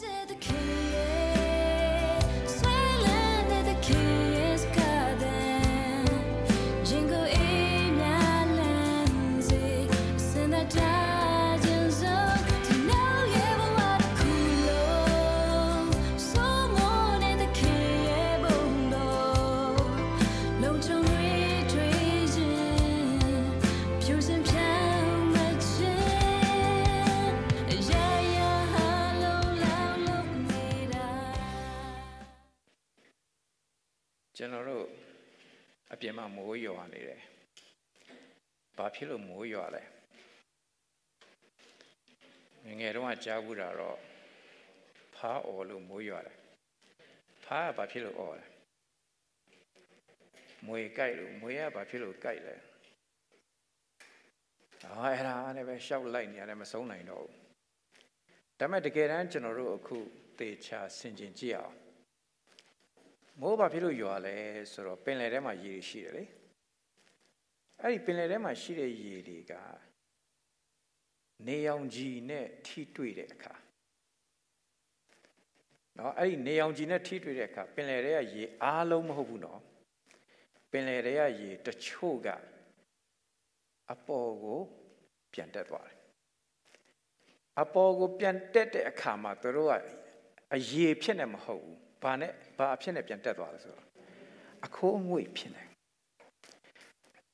ပြင် ဖြစ်လို့မိုးရွာလဲ။ငငယ်တုန်းကကြားဘူးတာတော့ဖားអော်လို့မိုးရွာတယ်။ဖားကဘာဖြစ်လို့អော်လဲ။မွေကြိုက်လို့မွေကဘာဖြစ်လို့ကြိုက်လဲ။အော်အဲ့ဒါနဲ့ပဲရှောက်လိုက်နေရတယ်မဆုံးနိုင်တော့ဘူး။ဒါပေမဲ့တကယ်တမ်းကျွန်တော်တို့အခုသေချာဆင်ခြင်ကြည့်အောင်မိုးဘာဖြစ်လို့ရွာလဲဆိုတော့ပင်လယ်ထဲမှာရေတွေရှိတယ်လေ အဲ့ဒီပင်လယ်ထဲမှာရှိတဲ့ရေတွေကနေရောင်ခြည်နဲ့ထိတွေ့တဲ့အခါနော်အဲ့ဒီနေရောင်ခြည်နဲ့ထိတွေ့တဲ့အခါပင်လယ်ထဲကရေအားလုံးမဟုတ်ဘူးနော်ပင်လယ်ထဲကရေတချို့ကအပေါ်ကိုပြန်တက်သွားတယ်အပေါ်ကိုပြန်တက်တဲ့အခါမှာတို့ကအရေဖြစ်နေမဟုတ်ဘူးဘာနဲ့ဘာအဖြစ်နဲ့ပြန်တက်သွားလဲဆိုတော့အခိုးအငွေ့ဖြစ်နေ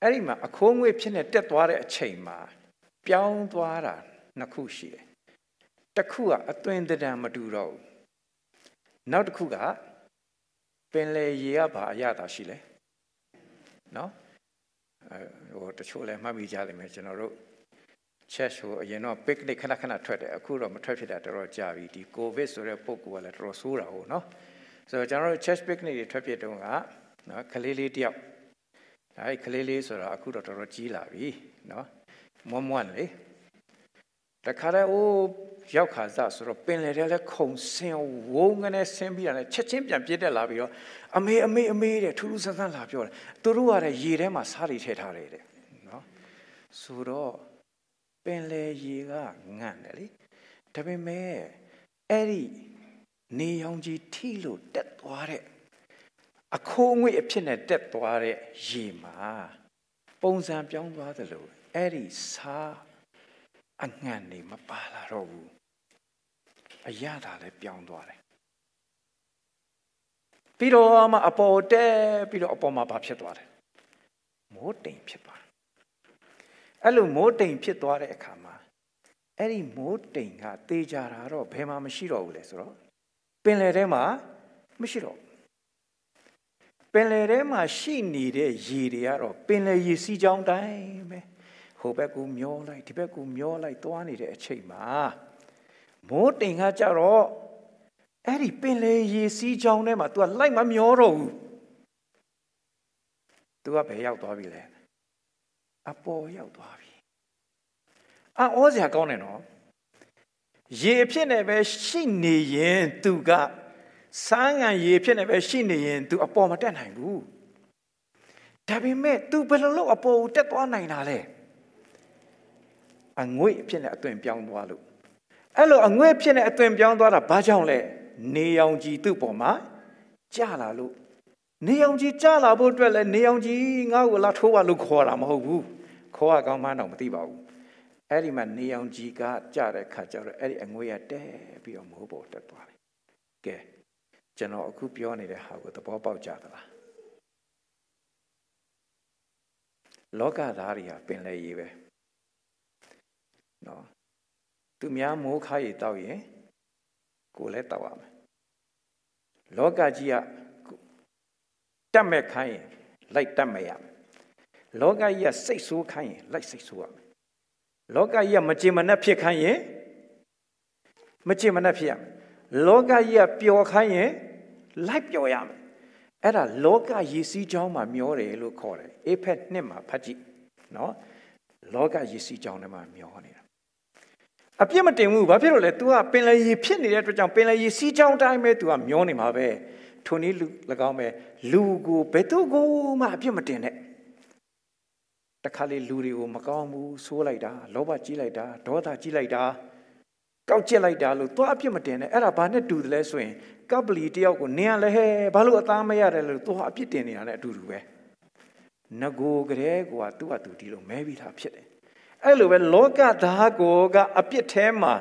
အဲ့ဒီမှာအခိုးအငွေ့ဖြစ်နေတက်သွားတဲ့အချိန်မှာပြောင်းသွားတာနှစ်ခုရှိတယ်တစ်ခုကအသွင်တံမတူတော့ဘူးနောက်တစ်ခုကပင်လေရေကဘာအရသာရှိလဲနော်အဲဟိုတချို့လည်းမှတ်မိကြလိမ့်မယ်ကျွန်တော်တို့ချက်ဆိုအရင်တော့ picnic ခဏခဏထွက်တယ်အခုတော့မထွက်ဖြစ်တာတော်တော်ကြာပြီဒီ covid ဆိုတဲ့ပုံကလည်းတော်တော်ဆိုးတာဟုတ်နော်ဆိုတော့ကျွန်တော်တို့ church picnic တွေထွက်ဖြစ်တုန်းကနော်ကလေးလေးတယောက် အဲဒီကလေးလေးဆိုတော့အခုတော့တော်တော်ကြီးလာပြီနော်မွန်းမွန်းလေတခါတည်းအိုးရောက်ခါစားဆိုတော့ပင်လေထဲလဲခုံဆင်းဝုန်းကနေဆင်းပြီးတာနဲ့ချက်ချင်းပြန်ပြစ်တက်လာပြီးတော့အမေအမေအမေတဲ့ထူးထူးဆန်းဆန်းလာပြောတယ်သူတို့ကလည်းရေထဲမှာစားတွေထည့်ထားတယ်တဲ့နော်ဆိုတော့ပင်လေရေကငန့်တယ်လေဒါပေမဲ့အဲ့ဒီနေရောင်ကြီးထိလို့တက်သွားတဲ့ အခိုးငွေအဖြစ်နဲ့တက်သွားတဲ့ရေမှာပုံစံပြောင်းသွားသလိုအဲ့ဒီစားအငံ့နေမပါလာတော့ဘူးအရသာလည်းပြောင်းသွားတယ်ပြီးတော့မှအပေါ်တက်ပြီးတော့အပေါ်မှာဘာဖြစ်သွားတယ်မိုးတိမ်ဖြစ်သွားတယ်အဲ့လိုမိုးတိမ်ဖြစ်သွားတဲ့အခါမှာအဲ့ဒီမိုးတိမ်ကတေးကြတာတော့ဘယ်မှမရှိတော့ဘူးလေဆိုတော့ပင်လယ်ထဲမှာမရှိတော့ ပင်လယ်ထဲမှာရှိနေတဲ့ရေတွေကတော့ပင်လယ်ရေစီးကြောင်းတိုင်းပဲဟိုဘက်ကမျောလိုက်ဒီဘက်ကမျောလိုက်သွားနေတဲ့အချိန်မှာမိုးတိမ်ကကြတော့အဲ့ဒီပင်လယ်ရေစီးကြောင်းထဲမှာ तू ကလိုက်မမျောတော့ဘူး तू ကဘယ်ရောက်သွားပြီလဲအပေါ်ရောက်သွားပြီအော်စရာကောင်းတယ်နော်ရေဖြစ်နေပဲရှိနေရင်သူက စမ်းငံရေဖြစ်နေပဲရှိနေရင်သူအပေါ်မတက်နိုင်ဘူးဒါပေမဲ့ तू ဘယ်လိုလုပ်အပေါ်ကိုတက်သွားနိုင်တာလဲအငွေ့ဖြစ်နေအသွင်ပြောင်းသွားလို့အဲ့လိုအငွေ့ဖြစ်နေအသွင်ပြောင်းသွားတာဘာကြောင့်လဲနေရောင်ကြီးသူ့ပေါ်မှာကျလာလို့နေရောင်ကြီးကျလာဖို့အတွက်လဲနေရောင်ကြီးငါ့ကိုလာထိုးပါလို့ခေါ်တာမဟုတ်ဘူးခေါ်ရကောင်းမှတော့မသိပါဘူးအဲ့ဒီမှာနေအောင်ကြီးကကြတဲ့ခါကျတော့အဲ့ဒီအငွေရတဲပြီးတော့မိုးပေါ်တက်သွားတယ်ကဲ ကျွန်တော်အခုပြောနေတဲ့ဟာကိုသဘောပေါက်ကြသလားလောကသားတွေဟာပင်လေရေးပဲနော်သူများမိုးခါရီတောက်ရင်ကိုလည်းတောက်ရမယ်လောကကြီးကတတ်မဲ့ခိုင်းရင်လိုက်တတ်မဲ့ရမယ်လောကကြီးကစိတ်ဆိုးခိုင်းရင်လိုက်စိတ်ဆိုးရမယ်လောကကြီးကမကြင်မနှက်ဖြစ်ခိုင်းရင်မကြင်မနှက်ဖြစ်ရမယ်လောကကြီးကပျော်ခိုင်းရင် လိုက်ပျော်ရမယ်အဲ့ဒါလောကရည်စည်းကြောင်းမှာမျောတယ်လို့ခေါ်တယ်အေဖက်နှစ်မှာဖတ်ကြည့်နော်လောကရည်စည်းကြောင်းထဲမှာမျောနေတာအပြစ်မတင်ဘူးဘာဖြစ်လို့လဲ तू ကပင်လယ်ရည်ဖြစ်နေတဲ့အတွက်ကြောင့်ပင်လယ်ရည်စီးကြောင်းတိုင်းပဲ तू ကမျောနေမှာပဲထိုနည်းလူ၎င်းပဲလူကိုဘယ်သူကိုမှအပြစ်မတင်နဲ့တခါလေလူတွေကိုမကောင်းဘူးဆိုးလိုက်တာလောဘကြီးလိုက်တာဒေါသကြီးလိုက်တာကောက်ကျစ်လိုက်တာလို့သွားအပြစ်မတင်နဲ့အဲ့ဒါဘာနဲ့တူတယ်လဲဆိုရင် ကပ်ပလီတယောက်ကိုနင်ကလည်းဟဲဘာလို့အသားမရတယ်လို့သွားအပြစ်တင်နေတာနဲ့အတူတူပဲငကိုကလေးကသူ့အတူဒီလိုမဲပြီးသားဖြစ်တယ်အဲ့လိုပဲလောကသားကိုကအပြစ်ထဲမှာ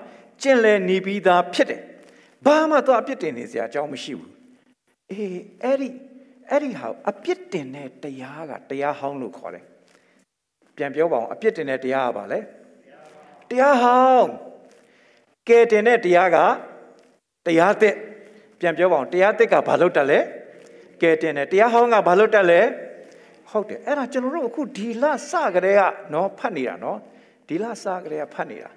ကျင့်လဲနေပြီးသားဖြစ်တယ်ဘာမှတော့အပြစ်တင်နေစရာအကြောင်းမရှိဘူးအေးအဲ့ဒီအဲ့ဒီဟာအပြစ်တင်တဲ့တရားကတရားဟောင်းလို့ခေါ်တယ်ပြန်ပြောပါအောင်အပြစ်တင်တဲ့တရားကဘာလဲတရားဟောင်းကဲတင်တဲ့တရားကတရားသစ် ပြန်ပြောပါအောင်တရားသစ်ကဘာလို့တက်လဲကဲတင်တယ်တရားဟောင်းကဘာလို့တက်လဲဟုတ်တယ်အဲ့ဒါကျွန်တော်တို့အခုဒီလစကလေးကနော်ဖတ်နေတာနော်ဒီလစကလေးကဖတ်နေတာ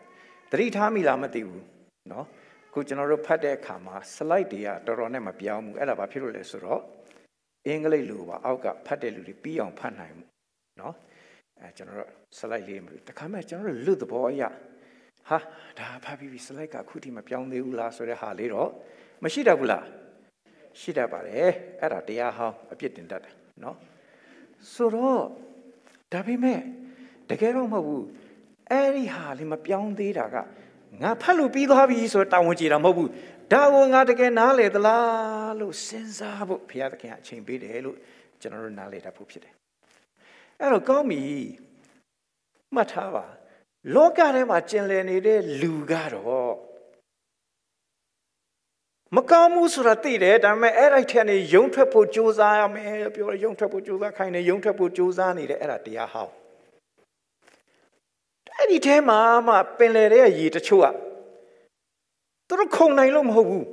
သတိထားမိလားမသိဘူးနော်အခုကျွန်တော်တို့ဖတ်တဲ့အခါမှာ slide တွေကတော်တော်နဲ့မပြောင်းဘူးအဲ့ဒါဘာဖြစ်လို့လဲဆိုတော့အင်္ဂလိပ်လိုပါအောက်ကဖတ်တဲ့လူတွေပြီးအောင်ဖတ်နိုင်မှုနော်အဲကျွန်တော်တို့ slide လေးမလို့တခါမှကျွန်တော်တို့လွတ်သဘောအရဟာဒါဖတ်ပြီးပြီ slide ကအခုထိမပြောင်းသေးဘူးလားဆိုတဲ့ဟာလေးတော့ မရှိတတ်ဘူးလားရှိတတ်ပါတယ်အဲ့ဒါတရားဟောင်းအပြစ်တင်တတ်တယ်နော်ဆိုတော့ဒါပေမဲ့တကယ်တော့မဟုတ်ဘူးအဲ့ဒီဟာလေးမပြောင်းသေးတာကငါဖတ်လို့ပြီးသွားပြီဆိုတော့တာဝန်ကျေတာမဟုတ်ဘူးဒါကိုငါတကယ်နားလေသလားလို့စဉ်းစားဖို့ဘုရားသခင်အချိန်ပေးတယ်လို့ကျွန်တော်တို့နားလေတတ်ဖို့ဖြစ်တယ်အဲ့တော့ကောင်းပြီမှတ်ထားပါလောကထဲမှာကျင်လည်နေတဲ့လူကတော့ မကောင်းမှုဆိုတာသိတယ်ဒါပေမဲ့အဲ့အဲ့ထက်နေယုံထွက်ဖို့ကြိုးစားရမယ်ပြောရယုံထွက်ဖို့ကြိုးစားခိုင်းနေယုံထွက်ဖို့ကြိုးစားနေတယ်အဲ့ဒါတရားဟောင်းအဲ့ဒီထဲမှာမှပင်လေတဲ့ရေတချို့ကသူတို့ခုံနိုင်လို့မဟုတ်ဘူး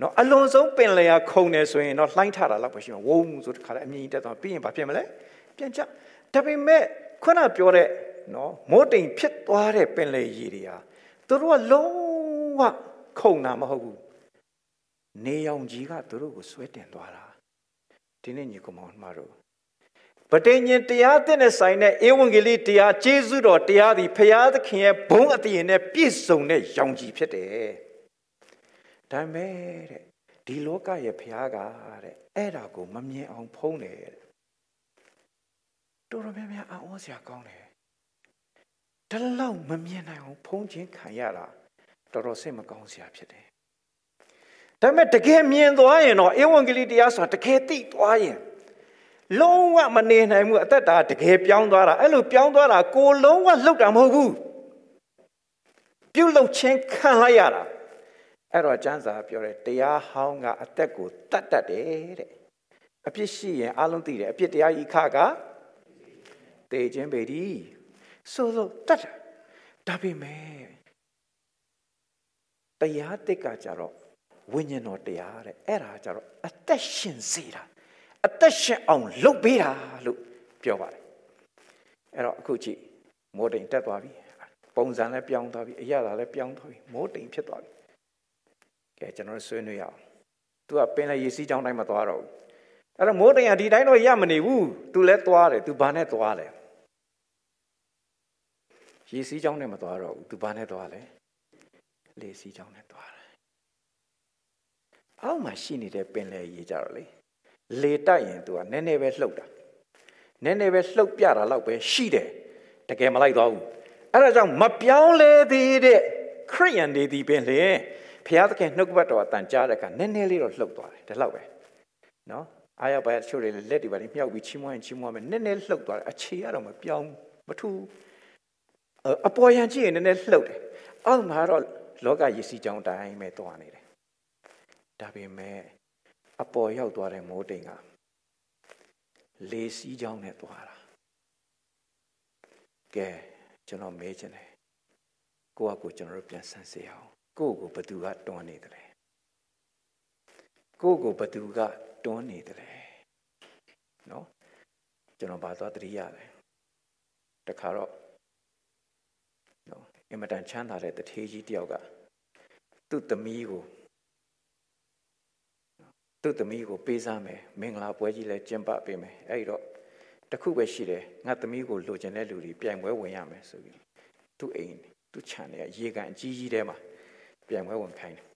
နော်အလွန်ဆုံးပင်လေရခုံနေဆိုရင်တော့လှိုင်းထတာလောက်ပဲရှိမှာဝုန်းဆိုတခါလည်းအမြင်ကြီးတက်သွားပြီးရင်ဘာဖြစ်မလဲပြန်ချဒါပေမဲ့ခုနပြောတဲ့နော်မိုးတိမ်ဖြစ်သွားတဲ့ပင်လေရေတွေဟာသူတို့ကလုံးဝ ခုံတာမဟုတ်ဘူးနေရောင်ကြီးကသူတို့ကိုဆွဲတင်သွားတာဒီနေ့ညီကောင်မတို့ပဋိညာဉ်တရားသစ်နဲ့ဆိုင်တဲ့ဧဝံဂေလိတရားကျေးဇူးတော်တရားသည်ဖရာသခင်ရဲ့ဘုန်းအတည်နဲ့ပြည့်စုံတဲ့ရောင်ကြီးဖြစ်တယ်ဒါမဲ့တဲ့ဒီလောကရဲ့ဖရာကတဲ့အဲ့ဒါကိုမမြင်အောင်ဖုံးတယ်တဲ့တော်တော်များများအောင်းစရာကောင်းတယ်ဒါလောက်မမြင်နိုင်အောင်ဖုံးခြင်းခံရတာ တော်တော်စိတ်မကောင်းစရာဖြစ်တယ်ဒါပေမဲ့တကယ်မြင်သွားရင်တော့ဧဝံဂေလိတရားဆိုတာတကယ်သိသွားရင်လုံးဝမနေနိုင်ဘူးအသက်တာတကယ်ပြောင်းသွားတာအဲ့လိုပြောင်းသွားတာကိုလုံးဝလှုပ်တာမဟုတ်ဘူးပြုတ်လှုပ်ခြင်းခံလိုက်ရတာအဲ့တော့ကျမ်းစာပြောတယ်တရားဟောင်းကအသက်ကိုတတ်တတ်တယ်တဲ့အပြစ်ရှိရင်အလုံးသိတယ်အပြစ်တရားဤခကတေခြင်းပေဒီဆိုဆိုတတ်တယ်ဒါပေမဲ့ တရားတစ်ကကြတော့ဝိညာဉ်တော်တရားတဲ့အဲ့ဒါကြတော့အသက်ရှင်စေတာအသက်ရှင်အောင်လုပ်ပေးတာလို့ပြောပါတယ်အဲ့တော့အခုကြည့်မိုးတိမ်တက်သွားပြီပုံစံလည်းပြောင်းသွားပြီအရာလည်းပြောင်းသွားပြီမိုးတိမ်ဖြစ်သွားပြီကဲကျွန်တော်ဆွေးနွေးရအောင်သူကပင်လည်းရေစီးကြောင်းတိုင်းမသွားတော့ဘူးအဲ့တော့မိုးတိမ်ကဒီတိုင်းတော့ရမနေဘူးသူလည်းသွားတယ်သူဘာနဲ့သွားလဲရေစီးကြောင်းနဲ့မသွားတော့ဘူးသူဘာနဲ့သွားလဲ လေစီးကြောင်းနဲ့သွားတယ်အောက်မှာရှိနေတဲ့ပင်လယ်ရေကြတော့လေလေတိုက်ရင်သူကနည်းနည်းပဲလှုပ်တာနည်းနည်းပဲလှုပ်ပြတာလောက်ပဲရှိတယ်တကယ်မလိုက်သွားဘူးအဲ့ဒါကြောင့်မပြောင်းလဲသေးတဲ့ခရိယန်တွေဒီပင်လေဘုရားသခင်နှုတ်ကပတ်တော်အတန်ကြားတဲ့အခါနည်းနည်းလေးတော့လှုပ်သွားတယ်ဒီလောက်ပဲနော်အားရပါရချို့တွေလက်တွေပါလိမြောက်ပြီးချီးမွမ်းရင်ချီးမွမ်းမယ်နည်းနည်းလှုပ်သွားတယ်အခြေရတော့မပြောင်းမထူးအပေါ်ယံကြည့်ရင်နည်းနည်းလှုပ်တယ်အောက်မှာတော့ လောကရည်စီကြောင်းတိုင်းပဲသွားနေတယ်ဒါပေမဲ့အပေါ်ရောက်သွားတဲ့မိုးတိမ်ကလေစီးကြောင်းနဲ့သွားတာကဲကျွန်တော်မေးချင်တယ်ကိုယ့်အကိုကျွန်တော်တို့ပြန်ဆန်းစစ်အောင်ကိုယ့်ကိုဘသူကတွန်းနေတယ်ကိုယ့်ကိုဘသူကတွန်းနေတယ်နော်ကျွန်တော်ဘာသွားတတိရတယ်တခါတော့နော်အင်မတန်ချမ်းသာတဲ့တထေးကြီးတယောက်က သူ့သမီးကိုသူ့သမီးကိုပေးစားမယ်မင်္ဂလာပွဲကြီးလည်းကျင်းပပေးမယ်အဲ့ဒီတော့တခုပဲရှိတယ်ငါသမီးကိုလိုချင်တဲ့လူတွေပြိုင်ပွဲဝင်ရမယ်ဆိုပြီးသူ့အိမ်သူ့ခြံထဲရေကန်အကြီးကြီးထဲမှာပြိုင်ပွဲဝင်ခိုင်းတယ်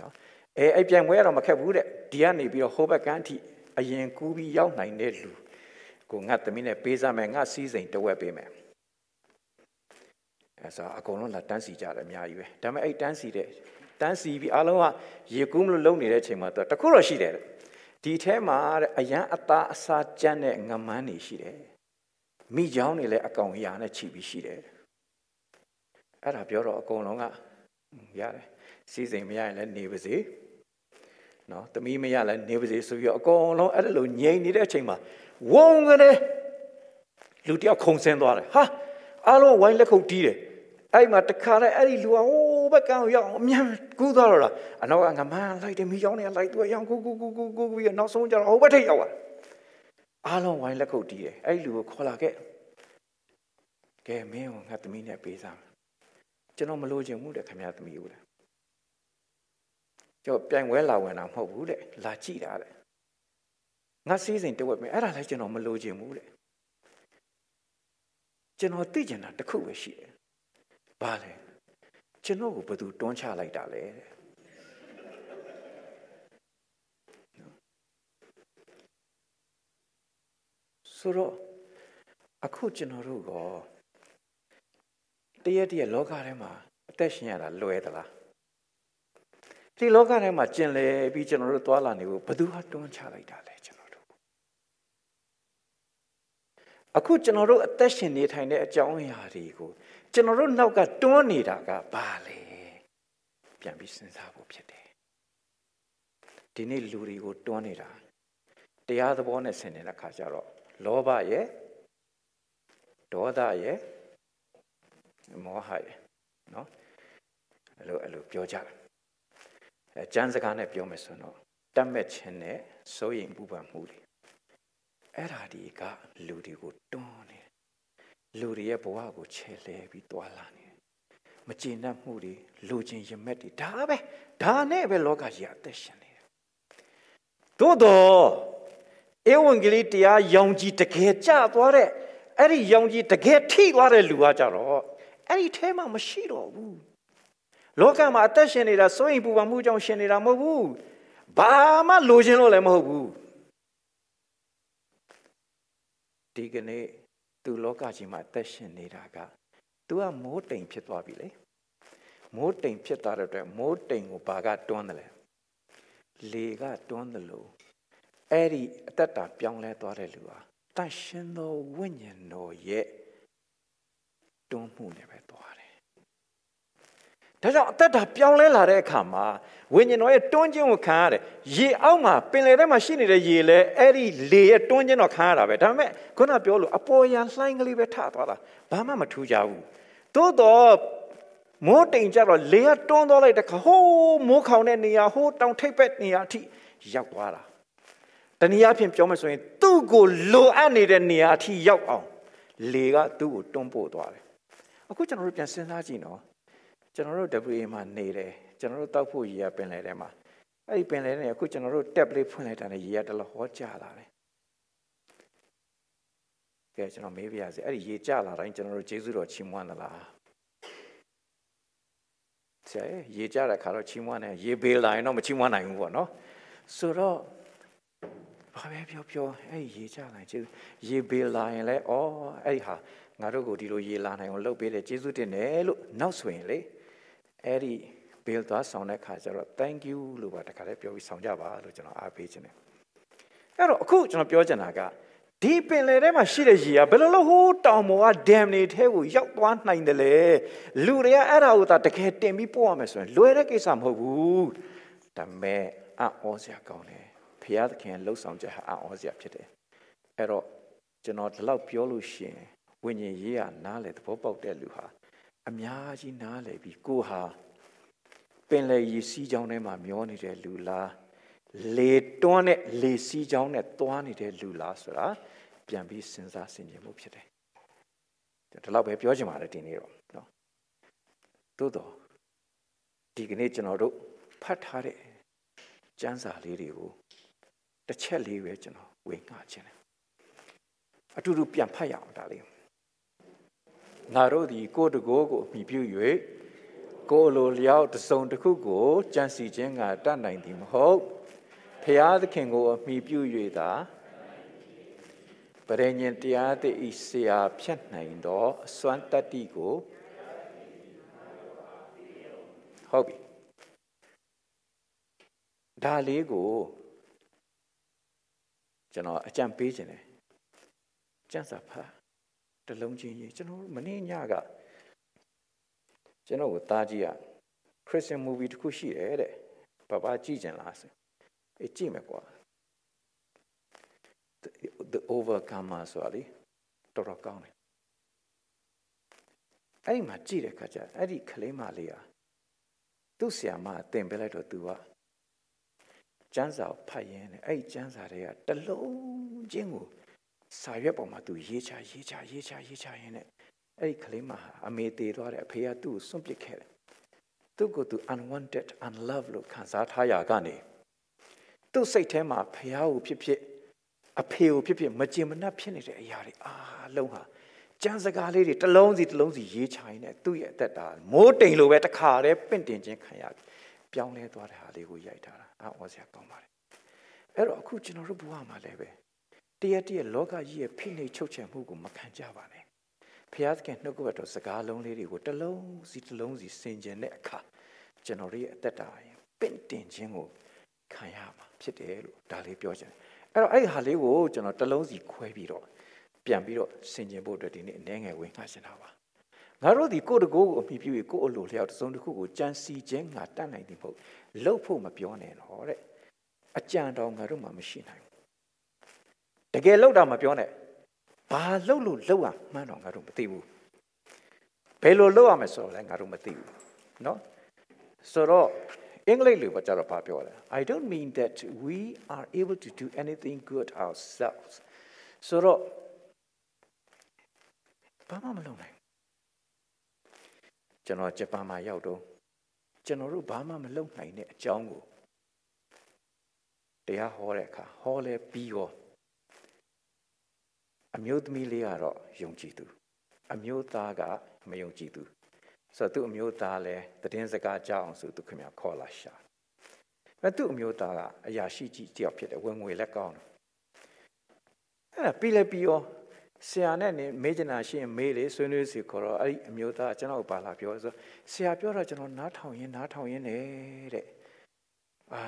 နော်အဲအဲ့ပြိုင်ပွဲကတော့မခက်ဘူးတဲ့ဒီကနေပြီးတော့ဟိုဘက်ကန်းထိအရင်ကူးပြီးရောက်နိုင်တဲ့လူကိုငါသမီးနဲ့ပေးစားမယ်ငါစီးစိမ်တဝက်ပေးမယ်အဲဆိုအကုန်လုံးလာတန်းစီကြတယ်အများကြီးပဲဒါပေမဲ့အဲ့တန်းစီတဲ့ တန်းစီပြီးအားလုံးကရေကူးမလို့လုံနေတဲ့အချိန်မှာတခုတော့ရှိတယ်ဒီထဲမှာတဲ့အရန်အသားအစာကြမ်းတဲ့ငမန်းတွေရှိတယ်မိချောင်းတွေလည်းအကောင်ရာနဲ့ခြိပြီးရှိတယ်အဲ့ဒါပြောတော့အကုန်လုံးကရတယ်စီစဉ်မရရင်လည်းနေပါစေနော်တမီးမရလည်းနေပါစေဆိုပြီးအကုန်လုံးအဲ့လိုငြိမ်နေတဲ့အချိန်မှာဝုန်းကနေလူတယောက်ခုံဆင်းသွားတယ်ဟာအားလုံးဝိုင်းလက်ခုပ်တီးတယ်အဲ့မှာတခါတည်းအဲ့ဒီလူကဟိုး ဘက်ကရောက်အမြန်ကူးသွားတော့လားအနောက်ကငမန်းလိုက်တယ်မိချောင်းတွေကလိုက်သူရောင်ကူးကူးကူးကူးကူးပြီးနောက်ဆုံးကျတော့ဟိုဘက်ထိပ်ရောက်သွားအားလုံးဝိုင်းလက်ခုပ်တီးတယ်အဲ့ဒီလူကိုခေါ်လာခဲ့ကဲမင်းကငါသမီးနဲ့ပေးစားကျွန်တော်မလို့ချင်ဘူးတဲ့ခင်ဗျားသမီးကိုလေကျော်ပြိုင်ဝဲလာဝင်တာမဟုတ်ဘူးတဲ့လာကြည့်တာတဲ့ငါစီးစိမ်တဝက်ပဲအဲ့ဒါလည်းကျွန်တော်မလို့ချင်ဘူးတဲ့ကျွန်တော်သိကျင်တာတစ်ခုပဲရှိတယ်ဘာလဲ ကျွန်တော်ကိုဘယ်သူတွန်းချလိုက်တာလဲဆိုတော့အခုကျွန်တော်တို့ကတရက်တရက်လောကထဲမှာအသက်ရှင်ရတာလွယ်သလားဒီလောကထဲမှာကျင်လည်ပြီးကျွန်တော်တို့သွာလာနေဖို့ဘယ်သူဟာတွန်းချလိုက်တာလဲကျွန်တော်တို့အခုကျွန်တော်တို့အသက်ရှင်နေထိုင်တဲ့အကြောင်းအရာတွေကို ကျွန်တော်တို့နောက်ကတွန်းနေတာကဘာလဲပြန်ပြီးစဉ်းစားဖို့ဖြစ်တယ်ဒီနေ့လူတွေကိုတွန်းနေတာတရားသဘောနဲ့ဆင်နေတဲ့ခါကျတော့လောဘရဲ့ဒေါသရဲ့မောဟရဲ့နော်အဲ့လိုအဲ့လိုပြောကြတယ်အဲကျမ်းစကားနဲ့ပြောမယ်ဆိုတော့တတ်မဲ့ခြင်းနဲ့စိုးရိမ်ပူပန်မှုတွေအဲ့ဓာဒီကလူတွေကိုတွန်းနေ လူတွေရဲ့ဘဝကိုချဲ့လဲပြီးတွာလာနေမကျေနပ်မှုတွေလူချင်းရမက်တွေဒါပဲဒါနဲ့ပဲလောကကြီးအသက်ရှင်နေတယ်သို့တော့ဧဝံဂေလိတရားယုံကြည်တကယ်ကြသွားတဲ့အဲ့ဒီယုံကြည်တကယ်ထိသွားတဲ့လူကကြတော့အဲ့ဒီထဲမှာမရှိတော့ဘူးလောကမှာအသက်ရှင်နေတာစိုးရင်ပူပန်မှုကြောင့်ရှင်နေတာမဟုတ်ဘူးဘာမှလိုချင်လို့လည်းမဟုတ်ဘူးဒီကနေ့ သူလောကကြီးမှာအသက်ရှင်နေတာက तू ကမိုးတိမ်ဖြစ်သွားပြီလေမိုးတိမ်ဖြစ်သွားတဲ့အတွက်မိုးတိမ်ကိုဘာကတွန်းတယ်လဲလေကတွန်းတယ်လို့အဲ့ဒီအသက်တာပြောင်းလဲသွားတဲ့လူဟာတန်ရှင်သောဝိညာဉ်တော်ရဲ့တွန်းမှုနဲ့ပဲသွားတယ်။ ဒါကြောင့်အသက်တာပြောင်းလဲလာတဲ့အခါမှာဝိညာဉ်တော်ရဲ့တွန်းခြင်းကိုခံရတယ်။ရေအောက်မှာပင်လယ်ထဲမှာရှိနေတဲ့ရေလဲအဲ့ဒီလေရဲ့တွန်းခြင်းတော့ခံရတာပဲ။ဒါပေမဲ့ခုနပြောလို့အပေါ်ယံလှိုင်းကလေးပဲထသွားတာဘာမှမထူးကြဘူး။သို့တော့မိုးတိမ်ကြတော့လေကတွန်းသွားလိုက်တဲ့ခါဟိုးမိုးခေါင်တဲ့နေရာဟိုးတောင်ထိပ်ဘက်နေရာအထိရောက်သွားတာတနည်းအားဖြင့်ပြောမယ်ဆိုရင်သူ့ကိုလိုအပ်နေတဲ့နေရာအထိရောက်အောင်လေကသူ့ကိုတွန်းပို့သွားတယ်အခုကျွန်တော်တို့ပြန်စဉ်းစားကြည့်နော် ကျွန်တော်တို့ WA မှာနေတယ်ကျွန်တော်တို့တောက်ဖို့ရေရပင်လယ်ထဲမှာအဲ့ဒီပင်လယ်ထဲအခုကျွန်တော်တို့ tab လေးဖွင့်လိုက်တာနဲ့ရေရတလဟောကျလာတယ်ကဲကျွန်တော်မေးပြရစီအဲ့ဒီရေကျလာတိုင်းကျွန်တော်တို့ကျေးဇူးတော်ချီးမွမ်းသလားဆရာရေကျတဲ့ခါတော့ချီးမွမ်းတယ်ရေဘေးလာရင်တော့မချီးမွမ်းနိုင်ဘူးပေါ့နော်ဆိုတော့ဘာပဲပြောပြောအဲ့ဒီရေချလိုက်ကျေးရေဘေးလာရင်လည်းဩအဲ့ဒီဟာငါတို့ကိုဒီလိုရေလာနိုင်အောင်လုပ်ပေးတယ်ကျေးဇူးတင်တယ်လို့နောက်ဆိုရင်လေ အဲ့ဒီဘေးသွားဆောင်တဲ့ခါကျတော့ thank you လို့ပါတခါတည်းပြောပြီးဆောင်ကြပါလို့ကျွန်တော်အားပေးခြင်းတယ်အဲ့တော့အခုကျွန်တော်ပြောချင်တာကဒီပင်လယ်ထဲမှာရှိတဲ့ရေကဘယ်လိုလုပ်ဟိုးတောင်ပေါ်ကဒမ်တွေထဲကိုရောက်သွားနိုင်တယ်လေလူတွေကအဲ့ဒါကိုသာတကယ်တင်ပြီးပို့ရမယ်ဆိုရင်လွယ်တဲ့ကိစ္စမဟုတ်ဘူးဒါပေမဲ့အံ့ဩစရာကောင်းတယ်ဘုရားသခင်လှုပ်ဆောင်ချက်ဟာအံ့ဩစရာဖြစ်တယ်အဲ့တော့ကျွန်တော်ဒီလောက်ပြောလို့ရှိရင်ဝိညာဉ်ရေးရနားလေသဘောပေါက်တဲ့လူဟာ အများကြီးနားလေပြီးကိုဟာပင်လေရီစီးကြောင်းထဲမှာမျောနေတဲ့လူလားလေတွန်းတဲ့လေစီးကြောင်းနဲ့သွားနေတဲ့လူလားဆိုတာပြန်ပြီးစဉ်းစားဆင်ခြင်မှုဖြစ်တယ်ဒီလောက်ပဲပြောချင်ပါတယ်ဒီနေ့တော့နော်သို့တော့ဒီကနေ့ကျွန်တော်တို့ဖတ်ထားတဲ့ကျမ်းစာလေးတွေကိုတစ်ချက်လေးပဲကျွန်တော်ဝေငှခြင်းတယ်အတူတူပြန်ဖတ်ရအောင်ဒါလေး ငါတို့ဒီကိုတကိုးကိုအမိပြု၍ကိုလိုလျောက်တစုံတစ်ခုကိုကြံစီခြင်းကတတ်နိုင်သည်မဟုတ်ဖျားသခင်ကိုအမိပြု၍သာပရိညင်တရားသည့်ဤဆရာဖြတ်နိုင်သောအစွမ်းတတ္တိကိုဟုတ်ပြီဒါလေးကိုကျွန်တော်အကြံပေးခြင်းတယ်ကျန့်စာဖတ် တလုံးချင်းကြီးကျွန်တော်မနေ့ညကကျွန်တော်ကိုတားကြည့်ရ Christian movie တစ်ခုရှိတယ်တဲ့ဘာဘာကြည့်ကြလားဆိုအေးကြည့်မယ်ကွာ the, the overcomer ဆိုတာလေတော်တော်ကောင်းတယ်အဲ့ဒီမှာကြည့်တဲ့ခါကျအဲ့ဒီကလေးမလေးဟာသူ့ဆရာမတင်ပေးလိုက်တော့သူကကျမ်းစာကိုဖတ်ရင်းနဲ့အဲ့ဒီကျမ်းစာတွေကတလုံးချင်းကို စာရွက်ပေါ်မှာသူရေးချရေးချရေးချရေးချရင်းနဲ့အဲ့ဒီကလေးမဟာအမေသေးသွားတယ်အဖေကသူ့ကိုစွန့်ပစ်ခဲ့တယ်သူ့ကိုသူ unwanted unloved လို့ခံစားထားရကနေသူ့စိတ်ထဲမှာဖះကိုဖြစ်ဖြစ်အဖေကိုဖြစ်ဖြစ်မကြင်မနှက်ဖြစ်နေတဲ့အရာတွေအားလုံးဟာကျမ်းစကားလေးတွေတစ်လုံးစီတစ်လုံးစီရေးချရင်နဲ့သူ့ရဲ့အသက်တာမိုးတိမ်လိုပဲတစ်ခါတည်းပင့်တင်ခြင်းခံရပြီပြောင်းလဲသွားတဲ့ဟာလေးကိုရိုက်ထားတာအော်စရာကောင်းပါတယ်အဲ့တော့အခုကျွန်တော်တို့ဘဝမှာလည်းပဲ တရက်တရက်လောကကြီးရဲ့ဖိနှိပ်ချုပ်ချယ်မှုကိုမခံကြပါနဲ့ဖျားသခင်နှုတ်ကပတ်တော်စကားလုံးလေးတွေကိုတစ်လုံးစီတစ်လုံးစီဆင်ခြင်တဲ့အခါကျွန်တော်တို့ရဲ့အသက်တာပင့်တင်ခြင်းကိုခံရမှာဖြစ်တယ်လို့ဒါလေးပြောချင်တယ်အဲ့တော့အဲ့ဒီဟာလေးကိုကျွန်တော်တစ်လုံးစီခွဲပြီးတော့ပြန်ပြီးတော့ဆင်ခြင်ဖို့အတွက်ဒီနေ့အနေငယ်ဝင်ခါရှင်တာပါငါတို့ဒီကိုယ့်တကိုယ်ကိုအမိပြုပြီးကိုယ့်အလိုလျောက်တစုံတစ်ခုကိုကြံစီခြင်းငါတတ်နိုင်တယ်မဟုတ်လှုပ်ဖို့မပြောနဲ့တော့တဲ့အကြံတော်ငါတို့မှမရှိနိုင်ဘူး တကယ်လှုပ်တာမပြောနဲ့ဘာလှုပ်လို့လှုပ်ရမှန်းတော့ငါတို့မသိဘူးဘယ်လိုလှုပ်ရမလဲဆိုတော့လည်းငါတို့မသိဘူးเนาะဆိုတော့အင်္ဂလိပ်လိုပါကြတော့ဘာပြောလဲ I don't mean that we are able to do anything good ourselves ဆိုတော့ဘာမှမလုပ်နိုင်ကျွန်တော်ဂျပန်မှာရောက်တော့ကျွန်တော်တို့ဘာမှမလုပ်နိုင်တဲ့အကြောင်းကိုတရားဟောတဲ့အခါဟောလဲပြီးရော အမျိုးသမီးလေးကတော့ယုံကြည်သူ အမျိုးသားကမယုံကြည်သူဆိုတော့သူ့အမျိုးသားလည်းတည်င်းစကားကြောက်အောင်ဆိုသူခင်ဗျခေါ်လာရှာအဲသူ့အမျိုးသားကအရာရှိကြီးတယောက်ဖြစ်တယ်ဝင်ငွေလည်းကောင်းတယ်အဲ့ဒါပြီးလဲပြီးရောဆရာနဲ့နေမေးချင်တာရှိရင်မေးလေဆွေးနွေးစီခေါ်တော့အဲ့ဒီအမျိုးသားကျွန်တော်ပါလာပြောဆိုဆရာပြောတော့ကျွန်တော်နားထောင်ရင်းနားထောင်ရင်းနေတဲ့အာ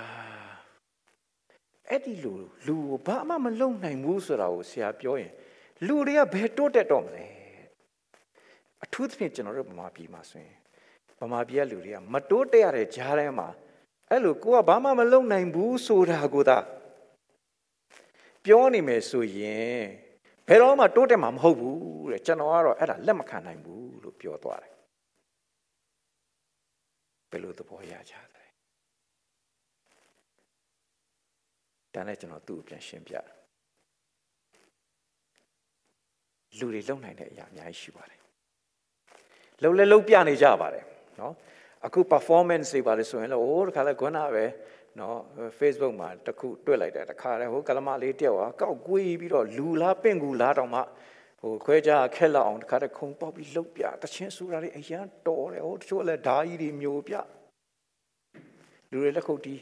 အဲ့ဒီလူလူကိုဘာမှမလုပ်နိုင်ဘူးဆိုတာကိုဆရာပြောရင် လူတွေကဘယ်တိုးတက်တော့မလဲအထူးသဖြင့်ကျွန်တော်တို့ဗမာပြည်မှာဆိုရင်ဗမာပြည်ကလူတွေကမတိုးတက်ရတဲ့ကြားထဲမှာအဲ့လိုကိုကဘာမှမလုပ်နိုင်ဘူးဆိုတာကိုသာပြောနေမယ်ဆိုရင်ဘယ်တော့မှတိုးတက်မှာမဟုတ်ဘူးတဲ့ကျွန်တော်ကတော့အဲ့ဒါလက်မခံနိုင်ဘူးလို့ပြောသွားတယ်ဘယ်လိုသဘောရကြလဲဒါနဲ့ကျွန်တော်သူ့ကိုပြန်ရှင်းပြတယ် လူတွေလုံနိုင်တဲ့အရာအများကြီးရှိပါတယ်လုံလဲလုံပြနေကြပါတယ်နော်အခု performance တွေပါလေဆိုရင်လည်းဟိုတခါလဲခွန်းနာပဲနော် Facebook မှာတခုတွေ့လိုက်တယ်တခါလဲဟိုကလမလေးတယောက်ကကောက်ကွေးပြီးတော့လူလားပင့်ကူလားတောင်မှဟိုခွဲကြခက်လောက်အောင်တခါတည်းခုံပေါက်ပြီးလှုပ်ပြတချင်းဆူတာလေးအရန်တော်တယ်ဟိုတချို့လည်းဓာကြီးတွေမျိုးပြလူတွေလက်ခုပ်တီး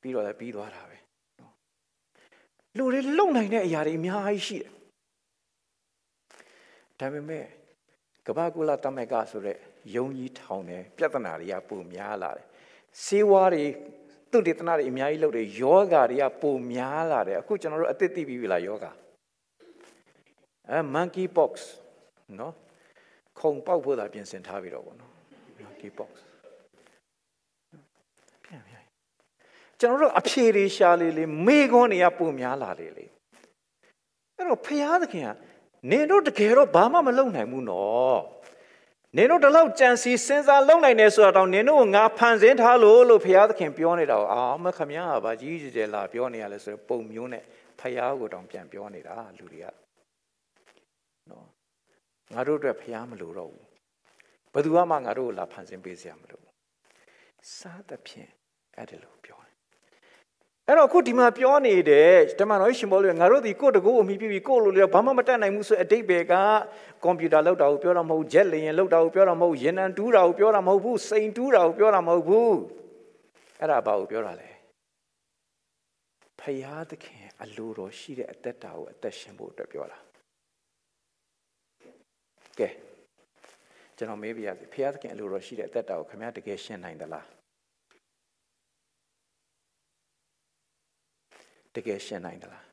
ပြီးတော့လည်းပြီးသွားတာပဲလူတွေလုံနိုင်တဲ့အရာတွေအများကြီးရှိတယ် ဒါပေမဲ့ကဘာကူလာတမက်ကဆိုတဲ့ယုံကြီးထောင်တယ်ပြဿနာတွေကပုံများလာတယ်စေဝါတွေသူတေသနာတွေအများကြီးလုပ်တယ်ယောဂါတွေကပုံများလာတယ်အခုကျွန်တော်တို့အသစ်သိပြီးပြီလားယောဂါအဲ monkey pox နော်ခုံပေါက်ဖို့သာပြင်ဆင်ထားပြီးတော့ဗောနော် monkey pox ပြန်ပြန်ကျွန်တော်တို့အဖြေတွေရှာလေလေမေခွန်းတွေကပုံများလာလေလေအဲ့တော့ဖရာသခင်က နင်တို့တကယ်တော့ဘာမှမလုပ်နိုင်ဘူးနော်နင်တို့တလောက်ကြံစီစဉ်းစားလုပ်နိုင်တယ်ဆိုတာတော့နင်တို့ငါဖန်ဆင်းထားလို့လို့ဘုရားသခင်ပြောနေတာကိုအာမခမည်းကဘာကြီးကြီးကျယ်လာပြောနေရလဲဆိုတော့ပုံမျိုးနဲ့ဖယားကိုတောင်ပြန်ပြောနေတာလူတွေကနော်ငါတို့အတွက်ဖယားမလိုတော့ဘူးဘယ်သူမှငါတို့ကိုလာဖန်ဆင်းပေးစရာမလိုဘူးစားသဖြင့်အဲ့ဒါလို့ပြော အဲ့တော့အခုဒီမှာပြောနေတဲ့တမန်တော်ရှင်ဘောလေးငါတို့ဒီကိုယ့်တကူအမိပြပြီးကိုယ့်လိုလေဘာမှမတတ်နိုင်ဘူးဆိုအတိတ်ပဲကကွန်ပျူတာလောက်တာကိုပြောတာမဟုတ်ဂျက်လျင်လောက်တာကိုပြောတာမဟုတ်ရင်နံတူးတာကိုပြောတာမဟုတ်ဘူးစိန်တူးတာကိုပြောတာမဟုတ်ဘူးအဲ့ဒါဘာကိုပြောတာလဲဖယားသခင်အလိုတော်ရှိတဲ့အသက်တာကိုအသက်ရှင်ဖို့အတွက်ပြောတာကဲကျကျွန်တော်မေးပြရစီဖျားသခင်အလိုတော်ရှိတဲ့အသက်တာကိုခင်ဗျားတကယ်ရှင်းနိုင်သလား တကယ်ရှင်းနိုင်သလား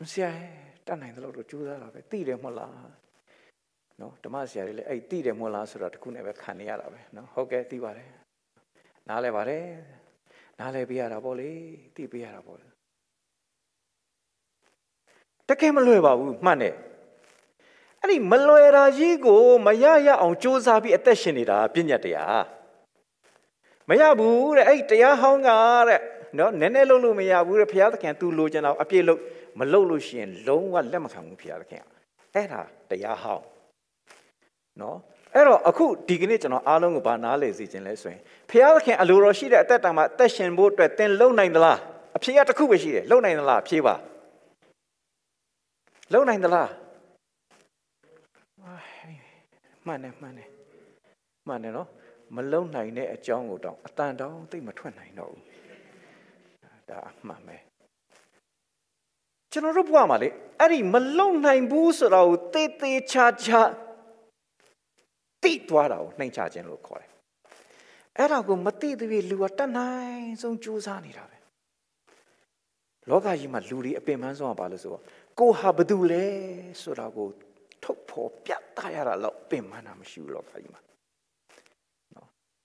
မဆရာတတ်နိုင်သလိုတော့ကြိုးစားတာပဲသိတယ်မဟုတ်လားနော်ဓမ္မဆရာတွေလည်းအဲ့သိတယ်မဟုတ်လားဆိုတော့တခုနဲ့ပဲခံနေရတာပဲနော်ဟုတ်ကဲ့သိပါတယ်နားလဲပါတယ်နားလဲပေးရတာပေါ့လေသိပေးရတာပေါ့လေတကယ်မလွယ်ပါဘူးမှတ်တယ်အဲ့ဒီမလွယ်တာကြီးကိုမရရအောင်ကြိုးစားပြီးအသက်ရှင်နေတာပြည့်ညတ်တရား မရဘူးတဲ့အဲ့တရားဟောင်းကတဲ့နော်နည်းနည်းလုံးလို့မရဘူးတဲ့ဘုရားသခင် तू လိုချင်တာအပြည့်လို့မလုပ်လို့ရှိရင်လုံးဝလက်မခံဘူးဘုရားသခင်အဲ့ဒါတရားဟောင်းနော်အဲ့တော့အခုဒီကနေ့ကျွန်တော်အားလုံးကိုဗာနားလေစီခြင်းလဲဆိုရင်ဘုရားသခင်အလိုတော်ရှိတဲ့အသက်တာမှာအသက်ရှင်ဖို့အတွက်သင်လုံနိုင်သလားအဖြေကတစ်ခုပဲရှိတယ်လုံနိုင်သလားဖြေပါလုံနိုင်သလားမှန်တယ်မှန်တယ်မှန်တယ်နော် မလုံနိုင်တဲ့အကြောင်းကိုတောင်အတန်တောင်သိမထွက်နိုင်တော့ဘူးဒါအမှန်ပဲကျွန်တော်တို့ဘဝမှာလေအဲ့ဒီမလုံနိုင်ဘူးဆိုတော့တေးသေးချာချာတိသွားတာကိုနှိမ်ချခြင်းလို့ခေါ်တယ်အဲ့ဒါကိုမသိသေးဘူးလူကတတ်နိုင်ဆုံးကြိုးစားနေတာပဲလောကကြီးမှာလူတွေအပင်ပန်းဆုံးကဘာလို့ဆိုတော့ကိုဟာဘသူလဲဆိုတာကိုထုတ်ဖော်ပြသရတာတော့ပင်ပန်းတာမရှိဘူးလောကကြီးမှာနော်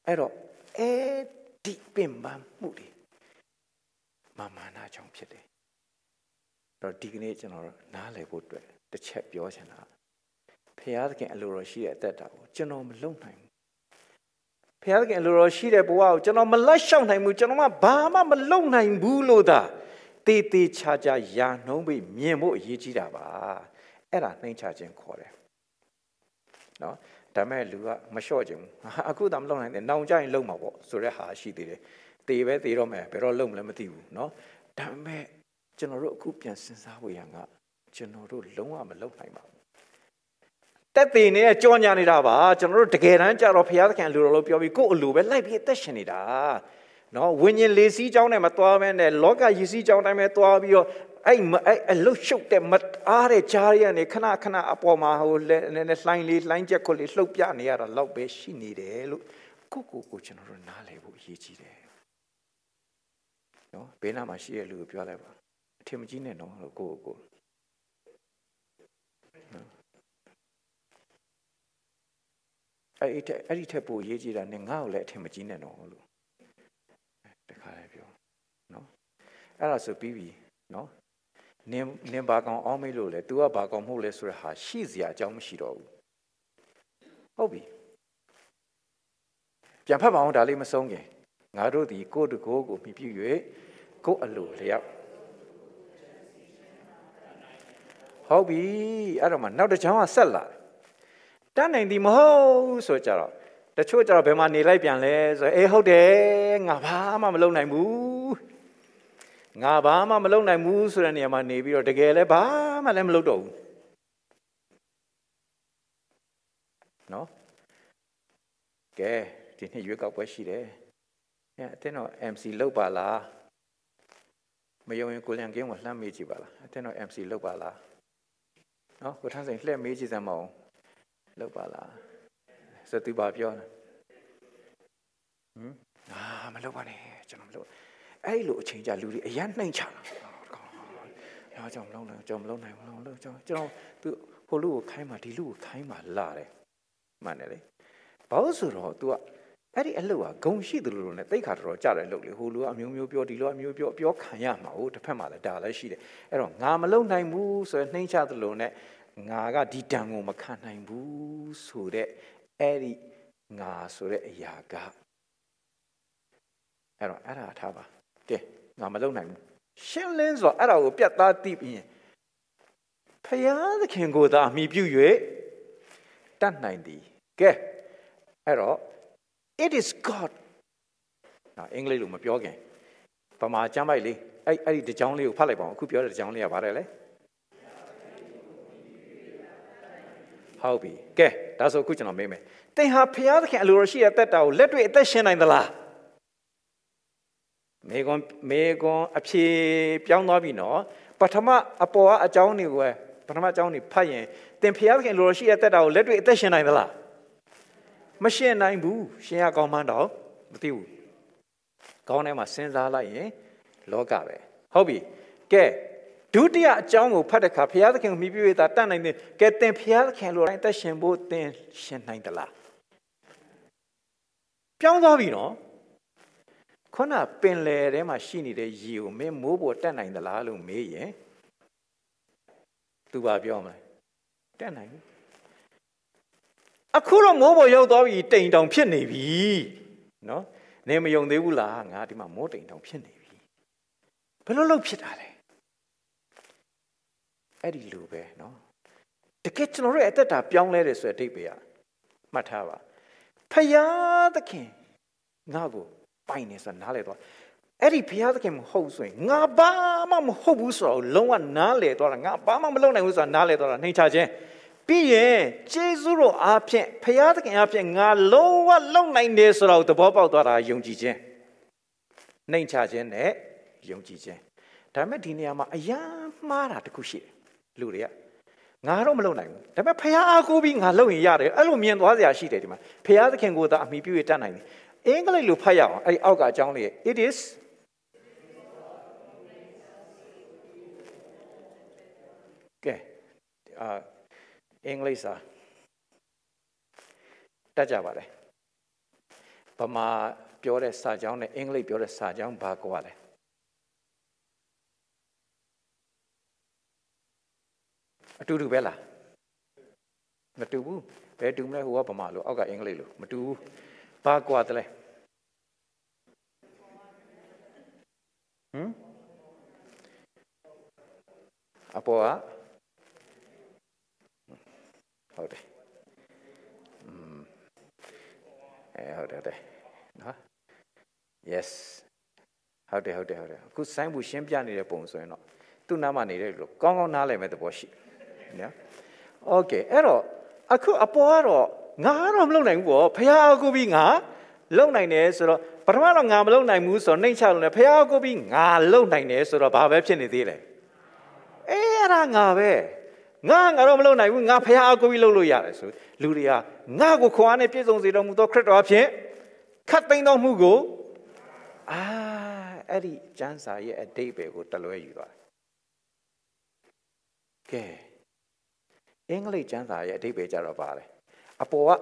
အဲ့တော့အဲ့ဒီပင်ပန်းမှုတွေမာမာနာကြောင့်ဖြစ်တယ်တော့ဒီကနေ့ကျွန်တော်နားလည်ဖို့အတွက်တစ်ချက်ပြောချင်တာဖခင်သခင်အလိုတော်ရှိတဲ့အသက်တာကိုကျွန်တော်မလုံနိုင်ဘူးဖခင်သခင်အလိုတော်ရှိတဲ့ဘဝကိုကျွန်တော်မလက်လျှောက်နိုင်ဘူးကျွန်တော်ကဘာမှမလုံနိုင်ဘူးလို့သာတေးသေးချာချာယာနှုံးပြီးမြင်ဖို့အရေးကြီးတာပါအဲ့ဒါနှိမ့်ချခြင်းခေါ်တယ်နော် ဒါမဲ့လူကမလျှော့ခြင်းဘူးအခုသာမလုံနိုင်တယ်နောင်ကြရင်လုံမှာပေါ့ဆိုတဲ့ဟာရှိသေးတယ်တေပဲတေတော့မယ်ဘယ်တော့လုံမလဲမသိဘူးနော်ဒါမဲ့ကျွန်တော်တို့အခုပြန်စဉ်းစားဖို့ရန်ကကျွန်တော်တို့လုံးဝမလုံနိုင်ပါဘူးတက်တည်နေတဲ့ကြောညာနေတာပါကျွန်တော်တို့တကယ်တမ်းကြတော့ဘုရားသခင်လူတော်လို့ပြောပြီးကိုယ့်အလိုပဲလိုက်ပြီးအသက်ရှင်နေတာနော်ဝิญဉ်လေးစီးကြောင်းနဲ့မသွားဘဲနဲ့လောကရည်စီးကြောင်းတိုင်းပဲသွားပြီးတော့ အဲ့အဲ့အလုတ်ရှုပ်တဲ့မအားတဲ့ကြားရကနေခဏခဏအပေါ်မှာဟိုနည်းနည်းလှိုင်းလေးလှိုင်းချက်ခွလေးလှုပ်ပြနေရတာတော့ပဲရှိနေတယ်လို့ကိုကိုကိုကျွန်တော်တို့နားလည်ဖို့အရေးကြီးတယ်နော်ဘေးနားမှာရှိတဲ့လူကိုပြောလိုက်ပါအထင်မကြီးနဲ့နော်လို့ကိုကိုအဲ့ဒီအဲ့ဒီထက်ပိုရေးကြည့်တာနဲ့ငါ့ကိုလည်းအထင်မကြီးနဲ့တော့လို့တခါလည်းပြောနော်အဲ့ဒါဆိုပြီးပြီနော် နင်းနင်းဘာကောင်အောင်းမေးလို့လေ तू ကဘာကောင်မဟုတ်လဲဆိုရဟာရှိစရာအကြောင်းမရှိတော့ဘူးဟုတ်ပြီပြန်ဖတ်ပါအောင်ဒါလေးမဆုံးခင်ငါတို့ဒီကိုယ့်တကိုယ်ကိုမြည်ပြ၍ကိုယ့်အလိုလျောက်ဟုတ်ပြီအဲ့တော့မှနောက်တစ်ချောင်းကဆက်လာတန်းနိုင်သည်မဟုတ်ဆိုကြတော့တချို့ကြတော့ဘယ်မှာနေလိုက်ပြန်လဲဆိုအေးဟုတ်တယ်ငါဘာမှမလုပ်နိုင်ဘူး ငါဘာမှမလုပ်နိုင်ဘူးဆိုတဲ့နေရာမှာနေပြီးတော့တကယ်လည်းဘာမှလည်းမလုပ်တော့ဘူးနော်ကဲဒီနေ့ရွေးကောက်ပွဲရှိတယ်အဲအတင်းတော့ MC လောက်ပါလားမယုံရင်ကိုလျံကင်းကိုလှမ်းမေးကြည့်ပါလားအတင်းတော့ MC လောက်ပါလားနော်ကိုထန်းစိန်လှည့်မေးကြည့်စမ်းမအောင်လောက်ပါလားဆိုသူပါပြောဟမ်အာမလောက်ပါနဲ့ကျွန်တော်မလောက် အဲ့လိုအချိန်ကြာလူတွေအရန်နှိမ်ချတာရောကြောင့်မလုံးနိုင်ကြောင့်မလုံးနိုင်မလုံးလို့ကျွန်တော်ကျွန်တော်သူဟိုလူကိုခိုင်းမှဒီလူကိုခိုင်းမှလာတယ်မှန်တယ်လေဘာလို့ဆိုတော့ तू ကအဲ့ဒီအလုပ်ကဂုံရှိတယ်လို့နဲ့တိတ်ခါတော်ကြတယ်လို့လေဟိုလူကအမျိုးမျိုးပြောဒီလူကအမျိုးပြောပြောခံရမှာဟုတ်တစ်ဖက်မှာလည်းဒါလည်းရှိတယ်အဲ့တော့ငါမလုံနိုင်ဘူးဆိုရင်နှိမ့်ချတယ်လို့နဲ့ငါကဒီတန်ကိုမခံနိုင်ဘူးဆိုတဲ့အဲ့ဒီငါဆိုတဲ့အရာကအဲ့တော့အဲ့ဒါထားပါ ကဲငါမလုပ်နိုင်ဘူးရှင်းလင်းစွာအဲ့ဒါကိုပြတ်သားသိပြီးဖယားသခင်ကိုသာအမိပြု၍တတ်နိုင်သည်ကဲအဲ့တော့ it is god နော်အင်္ဂလိပ်လိုမပြောခင်ဗမာကျမ်းပိုက်လေးအဲ့အဲ့ဒီတကြောင်းလေးကိုဖတ်လိုက်ပါဦးအခုပြောတဲ့တကြောင်းလေးကဘာလဲလဲဟုတ်ပြီကဲဒါဆိုအခုကျွန်တော်မေးမယ်သင်ဟာဖျားသခင်အလိုတော်ရှိတဲ့တက်တာကိုလက်တွေ့အသက်ရှင်နိုင်သလား မေကွန်မေကွန်အဖြေပြောင်းသွားပြီနော်ပထမအပေါ်ကအကြောင်းတွေကိုပထမအကြောင်းနေဖတ်ရင်သင်ဖျားသခင်လိုရှိတဲ့တက်တာကိုလက်တွေ့အသက်ရှင်နိုင်သလားမရှင်နိုင်ဘူးရှင်ရကောင်းမှန်းတော့မသိဘူးကောင်းထဲမှာစဉ်းစားလိုက်ရင်လောကပဲဟုတ်ပြီကဲဒုတိယအကြောင်းကိုဖတ်တဲ့အခါဘုရားသခင်ကိုမြည်ပြည့်တာတတ်နိုင်တယ်ကဲသင်ဘုရားသခင်လိုတိုင်းသက်ရှင်ဖို့သင်ရှင်နိုင်သလားပြောင်းသွားပြီနော် ခုနပင်လယ်ထဲမှာရှိနေတဲ့ရေကိုမင်းမိုးပေါ်တက်နိုင်သလားလို့မေးရင်သူဘာပြောမလဲတက်နိုင်အခုတော့မိုးပေါ်ရောက်သွားပြီတိမ်တောင်ဖြစ်နေပြီနော်နေမယုံသေးဘူးလားငါဒီမှာမိုးတိမ်တောင်ဖြစ်နေပြီဘယ်လိုလုပ်ဖြစ်တာလဲအဲ့ဒီလိုပဲနော်တကယ်ကျွန်တော်တို့အသက်တာပြောင်းလဲတယ်ဆိုတဲ့အဓိပ္ပာယ်ကမှတ်ထားပါဖယားသခင်ငါ့ကို ပိုင်နေဆိုနားလေတော့အဲ့ဒီဖယားသခင်မဟုတ်ဆိုရင်ငါဘာမှမဟုတ်ဘူးဆိုတော့လုံးဝနားလေတော့တာငါဘာမှမလုပ်နိုင်ဘူးဆိုတာနားလေတော့တာနှိမ်ချခြင်းပြီးရင်ကျေးဇူးတော်အားဖြင့်ဖယားသခင်အားဖြင့်ငါလုံးဝလုံနိုင်တယ်ဆိုတော့သဘောပေါက်သွားတာယုံကြည်ခြင်းနှိမ်ချခြင်းနဲ့ယုံကြည်ခြင်းဒါပေမဲ့ဒီနေရာမှာအယမ်းမှားတာတခုရှိတယ်လူတွေကငါတော့မလုပ်နိုင်ဘူးဒါပေမဲ့ဖះအားကိုးပြီးငါလုပ်ရင်ရတယ်အဲ့လိုမြင်သွားစရာရှိတယ်ဒီမှာဖះသခင်ကိုသာအမိပြုရတတ်နိုင်တယ် အင်္ဂလိပ်လိုဖတ်ရအောင်အဲ့ဒီအောက်ကအကြောင်းလေး it is ကဲအာအင်္ဂလိပ်စာတတ်ကြပါလေဗမာပြောတဲ့စာကြောင်းနဲ့အင်္ဂလိပ်ပြောတဲ့စာကြောင်းဘာကွာလဲအတူတူပဲလားမတူဘူးဘယ်တူမလဲဟိုကဗမာလိုအောက်ကအင်္ဂလိပ်လိုမတူဘူး ဘာကွာတလဲဟမ်အပေါ်ကဟုတ်တယ်อืมအဲဟုတ်တယ်တဲ့နော် yes ဟုတ်တယ်ဟုတ်တယ်ဟုတ်တယ်အခုဆိုင်းဘူးရှင်းပြနေတဲ့ပုံဆိုရင်တော့သူ့နားမှာနေတယ်လို့ကောင်းကောင်းနားလည်မဲ့သဘောရှိနော် okay အဲ့တော့အခုအပေါ်ကတော့ ငါကတော့မလုပ်နိုင်ဘူးပေါ့ဖះအကူပြီးငါလုံနိုင်တယ်ဆိုတော့ပထမတော့ငါမလုံနိုင်ဘူးဆိုတော့နှိမ့်ချလို့လည်းဖះအကူပြီးငါလုံနိုင်တယ်ဆိုတော့ဘာပဲဖြစ်နေသေးလဲအေးအဲ့ဒါငါပဲငါငါတော့မလုံနိုင်ဘူးငါဖះအကူပြီးလုံလို့ရတယ်ဆိုလူတွေကငါကိုခွန်အားနဲ့ပြည့်စုံစေတော်မူသောခရစ်တော်အဖြစ်ခတ်သိမ်းတော်မူကိုအာအဲ့ဒီကျမ်းစာရဲ့အတိတ်ပဲကိုတလွဲယူသွားတယ်ကဲအင်္ဂလိပ်ကျမ်းစာရဲ့အဓိပ္ပာယ်ကြတော့ပါလေ အပေါ်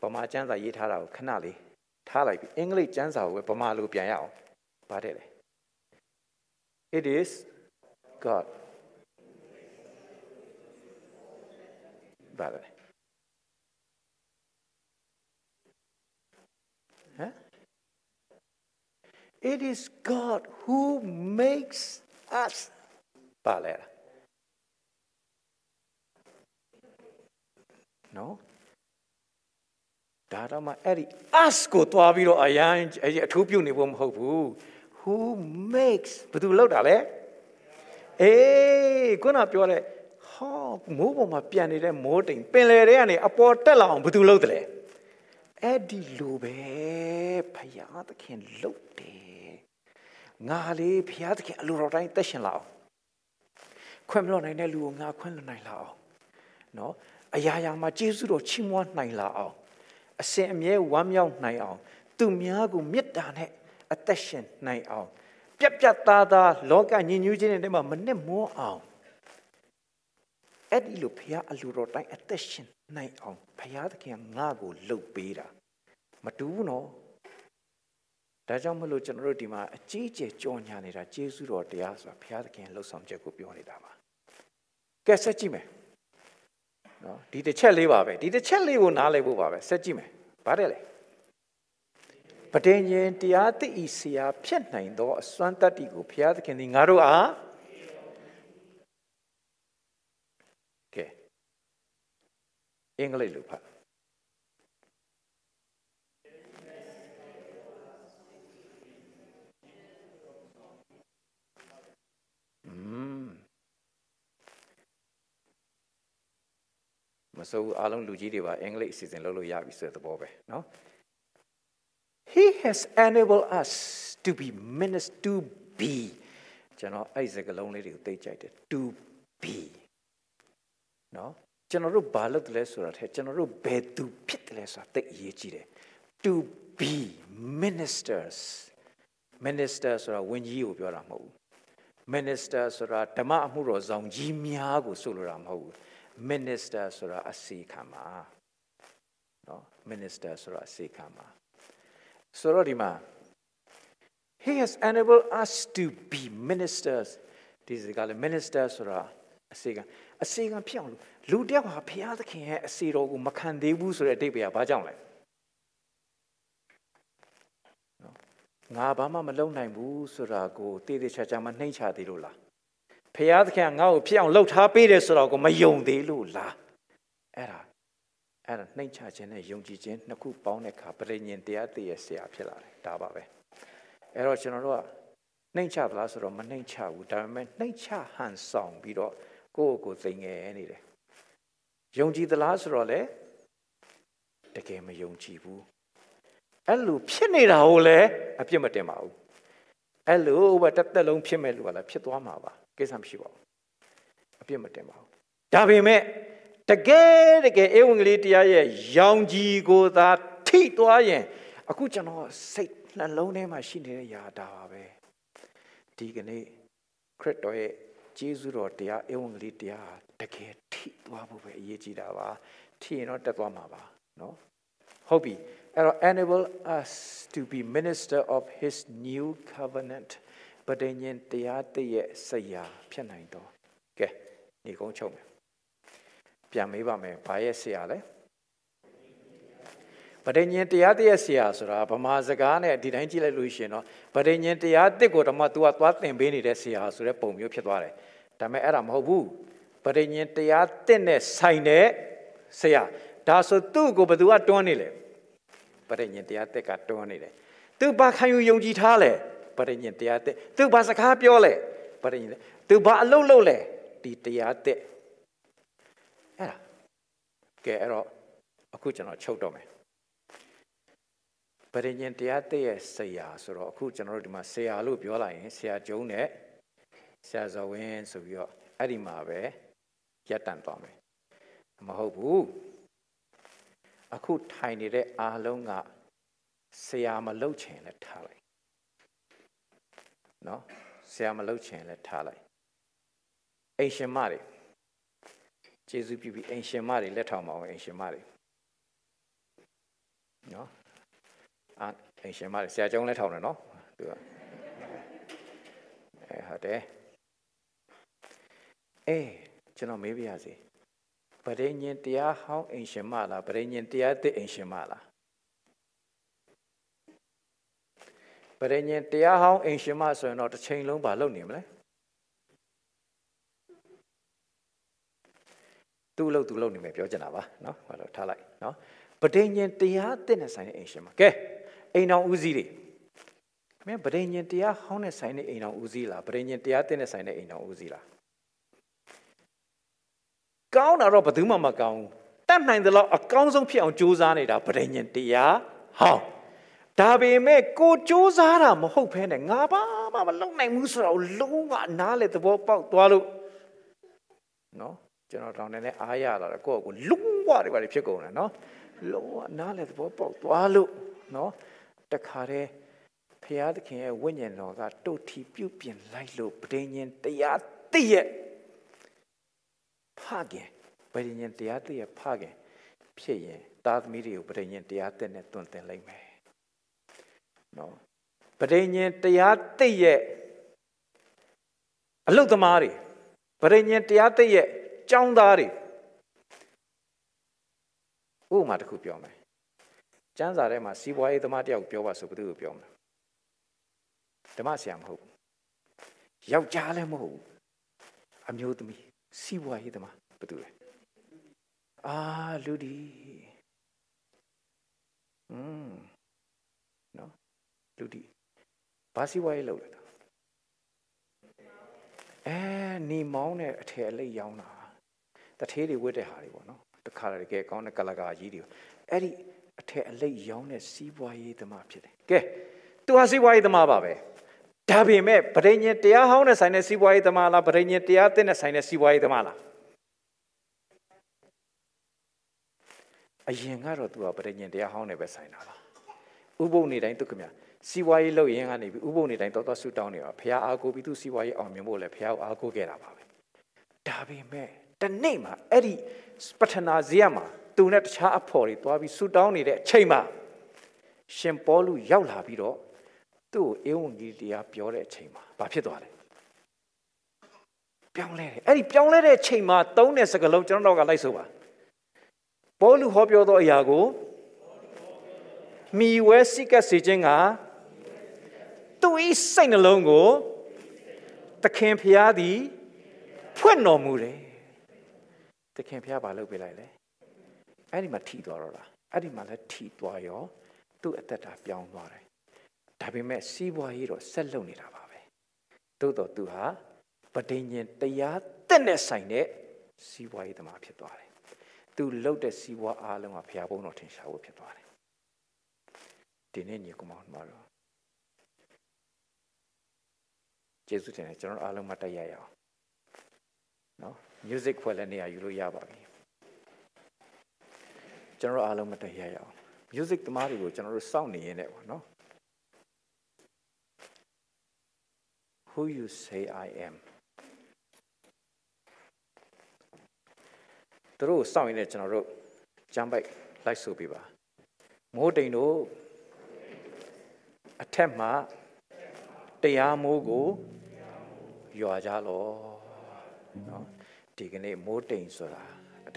ကဗမာကျမ်းစာရေးထားတာကိုခဏလေးထားလိုက်ပြီအင်္ဂလိပ်ကျမ်းစာကိုပဲဗမာလိုပြန်ရအောင်ပါတယ်လေ It is God ပါတယ်ဟမ် It is God who makes us ပါလေလားနော် ဒါတော့မှအဲ့ဒီ us ကိုတွားပြီးတော့အရန်အထူးပြုနေဖို့မဟုတ်ဘူး who makes ဘယ်သူလောက်တာလဲအေးခုနပြောတဲ့ဟောမိုးပေါ်မှာပြန်နေတဲ့မိုးတိမ်ပင်လယ်ထဲကနေအပေါ်တက်လာအောင်ဘယ်သူလောက်တယ်လဲအဲ့ဒီလိုပဲဖယားသခင်လှုပ်တယ်ငါလေးဖယားသခင်အလိုတော်တိုင်းတက်ရှင်လာအောင်ခွင့်မလို့နိုင်တဲ့လူကိုငါခွင့်လွှတ်နိုင်လာအောင်နော်အရာရာမှာကျေးဇူးတော်ချီးမွမ်းနိုင်လာအောင် အစဉ်အမြဲဝမ်းမြောက်နိုင်အောင် သူများကိုမေတ္တာနဲ့အသက်ရှင်နိုင်အောင်ပြက်ပြက်သားသားလောကညဉ့်ညူးခြင်းတွေမှာမနစ်မောအောင်အဲ့ဒီလိုဖခင်အလိုတော်တိုင်းအသက်ရှင်နိုင်အောင်ဖခင်သခင်ငါ့ကိုလှုပ်ပေးတာမတူဘူးနော်ဒါကြောင့်မလို့ကျွန်တော်တို့ဒီမှာအကြီးကျယ်ကြော်ညာနေတာကျေးဇူးတော်တရားဆိုတာဘုရားသခင်လှုပ်ဆောင်ချက်ကိုပြောနေတာပါကဲဆက်ကြည့်မယ် နော်ဒီတစ်ချက်လေးပါပဲဒီတစ်ချက်လေးကိုနားလည်ဖို့ပါပဲဆက်ကြည့်မယ်ဗါတယ်လေပဋိညာဉ်တရားသိဤဆရာဖြစ်နိုင်သောအစွမ်းတတ္တိကိုဘုရားသခင်သည်ငါတို့အားကဲအင်္ဂလိပ်လိုဖတ် မစိုးဘူးအားလုံးလူကြီးတွေပါအင်္ဂလိပ်အစီအစဉ်လုပ်လို့ရပြီဆိုတဲ့သဘောပဲเนาะ He has enabled us to be ministers to be ကျွန်တော်အဲ့ဒီစကားလုံးလေးတွေကိုသိကြိုက်တယ် to be နော်ကျွန်တော်တို့ဘာလုပ်တယ်လဲဆိုတာထက်ကျွန်တော်တို့ဘယ်သူဖြစ်တယ်လဲဆိုတာသိအရေးကြီးတယ် to be ministers minister ဆိုတာဝန်ကြီးကိုပြောတာမဟုတ်ဘူး minister ဆိုတာဓမ္မအမှုတော်ဆောင်ကြီးများကိုဆိုလိုတာမဟုတ်ဘူး minister ဆိုတာအစီခံပါနော် minister ဆိုတာအစီခံပါဆိုတော့ဒီမှာ he has enabled us to be ministers ဒီစကားလေ minister ဆိုတာအစီခံအစီခံဖြစ်အောင်လူတယောက်ဟာဘုရားသခင်ရဲ့အစီတော်ကိုမခံသေးဘူးဆိုတဲ့အတိတ်ပဲဘာကြောင့်လဲငါဘာမှမလုပ်နိုင်ဘူးဆိုတာကိုတည်တည်ချာချာမနှိမ့်ချသေးလို့လား ဖခင်သခင်ကငါ့ကိုဖြစ်အောင်လှုပ်ထားပေးတယ်ဆိုတော့ကိုမယုံသေးလို့လားအဲ့ဒါအဲ့ဒါနှိမ့်ချခြင်းနဲ့ယုံကြည်ခြင်းနှစ်ခုပေါင်းတဲ့အခါပရိညင်တရားတည်ရဲ့ဆရာဖြစ်လာတယ်ဒါပါပဲအဲ့တော့ကျွန်တော်တို့ကနှိမ့်ချသလားဆိုတော့မနှိမ့်ချဘူးဒါပေမဲ့နှိမ့်ချဟန်ဆောင်ပြီးတော့ကိုယ့်ကိုယ်သိငယ်နေတယ်ယုံကြည်သလားဆိုတော့လေတကယ်မယုံကြည်ဘူးအဲ့လိုဖြစ်နေတာကိုလည်းအပြစ်မတင်ပါဘူးအဲ့လိုပဲတက်တက်လုံးဖြစ်မဲ့လူကလည်းဖြစ်သွားမှာပါ ကိစ္စမရှိပါဘူးအပြစ်မတင်ပါဘူးဒါပေမဲ့တကယ်တကယ်ဧဝံဂေလိတရားရဲ့ရောင်ကြီးကိုသာထိသွားရင်အခုကျွန်တော်စိတ်နှလုံးထဲမှာရှိနေတဲ့ຢာဒါပါပဲဒီကနေ့ခရစ်တော်ရဲ့ကျေးဇူးတော်တရားဧဝံဂေလိတရားတကယ်ထိသွားဖို့ပဲအရေးကြီးတာပါထိရင်တော့တက်သွားမှာပါเนาะဟုတ်ပြီအဲ့တော့ enable us to be minister of his new covenant ပဋိညာဉ်တရားတည့်ရဲ့ဆရာဖြစ်နိုင်တော့ကဲညီကုန်းချုပ်မယ်ပြန်မေးပါမယ်ဘာရဲ့ဆရာလဲပဋိညာဉ်တရားတည့်ရဲ့ဆရာဆိုတာဗမာစကားနဲ့ဒီတိုင်းကြည့်လိုက်လို့ရှိရင်တော့ပဋိညာဉ်တရားတစ်ကိုတော့မှ तू ကသွားသင်ပေးနေတဲ့ဆရာဆိုတဲ့ပုံမျိုးဖြစ်သွားတယ်ဒါပေမဲ့အဲ့ဒါမဟုတ်ဘူးပဋိညာဉ်တရားတစ်နဲ့ဆိုင်တဲ့ဆရာဒါဆိုသူ့ကိုဘယ်သူကတွန်းနေလဲပရိညင်တရားတက်ကတွန်းနေတယ်သူဘာခံယူယုံကြည်ထားလဲ ပရိညင်တရားတက်သူဘာစကားပြောလဲပရိညင်သူဘာအလုပ်လုပ်လဲဒီတရားတက်အဲ့ဒါကဲအဲ့တော့အခုကျွန်တော်ချုပ်တော့မယ်ပရိညင်တရားတက်ရဲ့ဆရာဆိုတော့အခုကျွန်တော်တို့ဒီမှာဆရာလို့ပြောလိုက်ရင်ဆရာကျုံနဲ့ဆရာဇဝင်းဆိုပြီးတော့အဲ့ဒီမှာပဲရက်တန်သွားမယ်မဟုတ်ဘူးအခုထိုင်နေတဲ့အားလုံးကဆရာမလုပ်ချင်လဲထားလိုက် နော်ဆရာမလုပ်ချင်လဲထားလိုက်အိမ်ရှင်မတွေကျေးဇူးပြုပြီးအိမ်ရှင်မတွေလက်ထောင်ပါအောင်အိမ်ရှင်မတွေနော်အာအိမ်ရှင်မတွေဆရာကျောင်းလက်ထောင်တယ်နော်သူကအဲဟုတ်တယ်အေးကျွန်တော်မေးပြရစီပရိညင်တရားဟောင်းအိမ်ရှင်မလားပရိညင်တရားသစ်အိမ်ရှင်မလား ဗရညင်တရားဟောင်းအိမ်ရှင်မဆိုရင်တော့တစ်ချိန်လုံးပါလုပ်နေမလဲသူ့လို့သူ့လို့နေမယ်ပြောချင်တာပါနော်ဟောလို့ထားလိုက်နော်ဗဒိညင်တရားအစ်နဲ့ဆိုင်တဲ့အိမ်ရှင်မကဲအိမ်တော်ဦးစီးတွေမင်းဗဒိညင်တရားဟောင်းနဲ့ဆိုင်တဲ့အိမ်တော်ဦးစီးလားဗဒိညင်တရားအစ်နဲ့ဆိုင်တဲ့အိမ်တော်ဦးစီးလားကောင်းတာတော့ဘယ်သူမှမကောင်းဘူးတတ်နိုင်သလောက်အကောင်းဆုံးဖြစ်အောင်ကြိုးစားနေတာဗဒိညင်တရားဟောင်း ဒါပေမဲ့ကိုကြိုးစားတာမဟုတ်ဘဲနဲ့ငါဘာမှမလုပ်နိုင်ဘူးဆိုတော့လုံးဝနားလေသဘောပေါက်သွားလို့နော်ကျွန်တော်တောင်းနေတဲ့အားရလာတော့ကိုယ့်ကိုလုံးဝတွေပါဖြစ်ကုန်တယ်နော်လုံးဝနားလေသဘောပေါက်သွားလို့နော်တခါတည်းဖရာသခင်ရဲ့ဝိညာဉ်တော်ကတုတ်ထီပြုတ်ပြင်လိုက်လို့ဗဒိညာဉ်တရားတည့်ရဲ့ဖခင်ပရိညင်တရားတည်းရဲ့ဖခင်ဖြစ်ရင်သားသမီးတွေကိုပရိညင်တရားတည်းနဲ့တွင်တင်လိုက်မယ် နော်ပရိညင်တရားတည်းရဲ့အလုသမားတွေပရိညင်တရားတည်းရဲ့ကျောင်းသားတွေဥပမာတစ်ခုပြောမယ်ကျမ်းစာထဲမှာစီးပွားရေးသမားတယောက်ပြောပါဆိုဘယ်သူကိုပြောမလဲဓမ္မဆရာမဟုတ်ယောက်ျားလည်းမဟုတ်အမျိုးသမီးစီးပွားရေးသမားဘယ်သူလဲအာလူဒီอืมနော် လူဒီဘာစီးပွားရေးလုပ်လဲအဲနေမောင်းတဲ့အထည်အလိပ်ရောင်းတာတထေးတွေဝတ်တဲ့ဟာတွေပေါ့နော်တခါတကယ်ကောင်းတဲ့ကလကာကြီးတွေအဲ့ဒီအထည်အလိပ်ရောင်းတဲ့စီးပွားရေးသမားဖြစ်တယ်ကဲသူဟာစီးပွားရေးသမားပါပဲဒါပေမဲ့ဗဒိညင်တရားဟောင်းနဲ့ဆိုင်တဲ့စီးပွားရေးသမားလားဗဒိညင်တရားသစ်နဲ့ဆိုင်တဲ့စီးပွားရေးသမားလားအရင်ကတော့သူကပရိညင်တရားဟောင်းနဲ့ပဲဆိုင်တာပါဥပုပ်နေတိုင်းသူခမ စီဝါရေးလုပ်ရင်ကနေပြီးဥပုပ်နေတိုင်းတော်တော်ဆူတောင်းနေတာဖះအားကိုပြီးသူစီဝါရေးအောင်မြင်ဖို့လဲဖះကိုအားကိုခဲ့တာပါပဲဒါပေမဲ့တနေ့မှာအဲ့ဒီပထနာဇေယမှာသူနဲ့တခြားအဖော်တွေသွားပြီးဆူတောင်းနေတဲ့အချိန်မှာရှင်ပေါလုရောက်လာပြီးတော့သူ့ကိုဧဝံဂေလိတရားပြောတဲ့အချိန်မှာဘာဖြစ်သွားလဲပြောင်းလဲတယ်အဲ့ဒီပြောင်းလဲတဲ့အချိန်မှာသုံးတဲ့စကားလုံးကျွန်တော်တို့ကလိုက်ဆိုပါပေါလုဟောပြောသောအရာကိုမိဝဲစိကတ်စေခြင်းက သူ၏စိတ်နှလုံးကိုသခင်ဖျားသည်ဖွင့်တော်မူတယ်သခင်ဖျားဘာလုပ်ပေးလိုက်လဲအဲ့ဒီမှာထီသွားတော့လားအဲ့ဒီမှာလည်းထီသွားရောသူ့အသက်တာပြောင်းသွားတယ်ဒါပေမဲ့စီးပွားရေးတော့ဆက်လုပ်နေတာပါပဲသို့တော့သူဟာပဋိညာဉ်တရားတက်နဲ့ဆိုင်တဲ့စီးပွားရေးသမားဖြစ်သွားတယ်သူလှုပ်တဲ့စီးပွားအားလုံးကဘုရားဘုန်းတော်ထင်ရှားဖို့ဖြစ်သွားတယ်ဒီနေ့ညီကောင်မတို့ ကျေးဇူးတင်တယ်ကျွန်တော်အားလုံးမတက်ရရအောင်နော် music ဖွဲ့လည်းနေရာယူလို့ရပါပြီကျွန်တော်အားလုံးမတက်ရရအောင် music သမားတွေကိုကျွန်တော်တို့စောင့်နေရင်းနဲ့ပေါ့နော် who you say I am သူတို့စောင့်ရင်းနဲ့ကျွန်တော်တို့ကြမ်းပိုက်လိုက်ဆိုပြပါမိုးတိမ်တို့အထက်မှ တရားမိုးကိုရွာကြလောနော်ဒီကနေ့မိုးတိမ်ဆိုတာ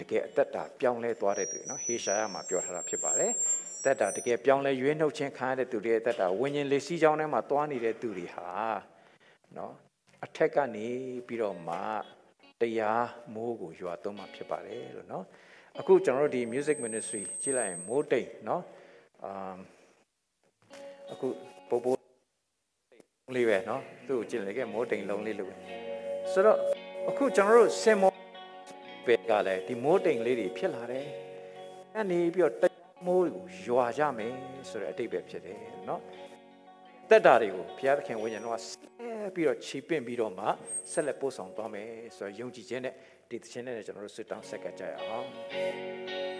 တကယ်အသက်တာပြောင်းလဲသွားတဲ့သူနော်ဟေရှာယမှာပြောထားတာဖြစ်ပါတယ်သက်တာတကယ်ပြောင်းလဲရွေးနှုတ်ခြင်းခံရတဲ့သူတွေရဲ့သက်တာဝิญဉ်လေးစီးကြောင်းထဲမှာသွားနေတဲ့သူတွေဟာနော်အထက်ကနေပြီးတော့မှတရားမိုးကိုရွာသွန်းမှာဖြစ်ပါတယ်လို့နော်အခုကျွန်တော်တို့ဒီ music ministry ကြည့်လိုက်ရင်မိုးတိမ်နော်အာအခုပို့ပို့ လေးပဲเนาะသူ့ကိုကြည့်လိုက်ကမိုးတိမ်လုံးလေးလိုပဲဆိုတော့အခုကျွန်တော်တို့စင်မောပဲကလည်းဒီမိုးတိမ်လေးတွေဖြစ်လာတယ်အဲ့နေပြီးတော့တမိုးကိုရွာကြမယ်ဆိုတဲ့အတိတ်ပဲဖြစ်တယ်เนาะတက်တာတွေကိုဘုရားသခင်ဝိညာဉ်တော်ကဆက်ပြီးတော့ခြေပင့်ပြီးတော့မှဆက်လက်ပို့ဆောင်သွားမယ်ဆိုတော့ယုံကြည်ခြင်းနဲ့ဒီသခြင်းနဲ့ကျွန်တော်တို့ဆွတောင်းဆက်ကကြရအောင်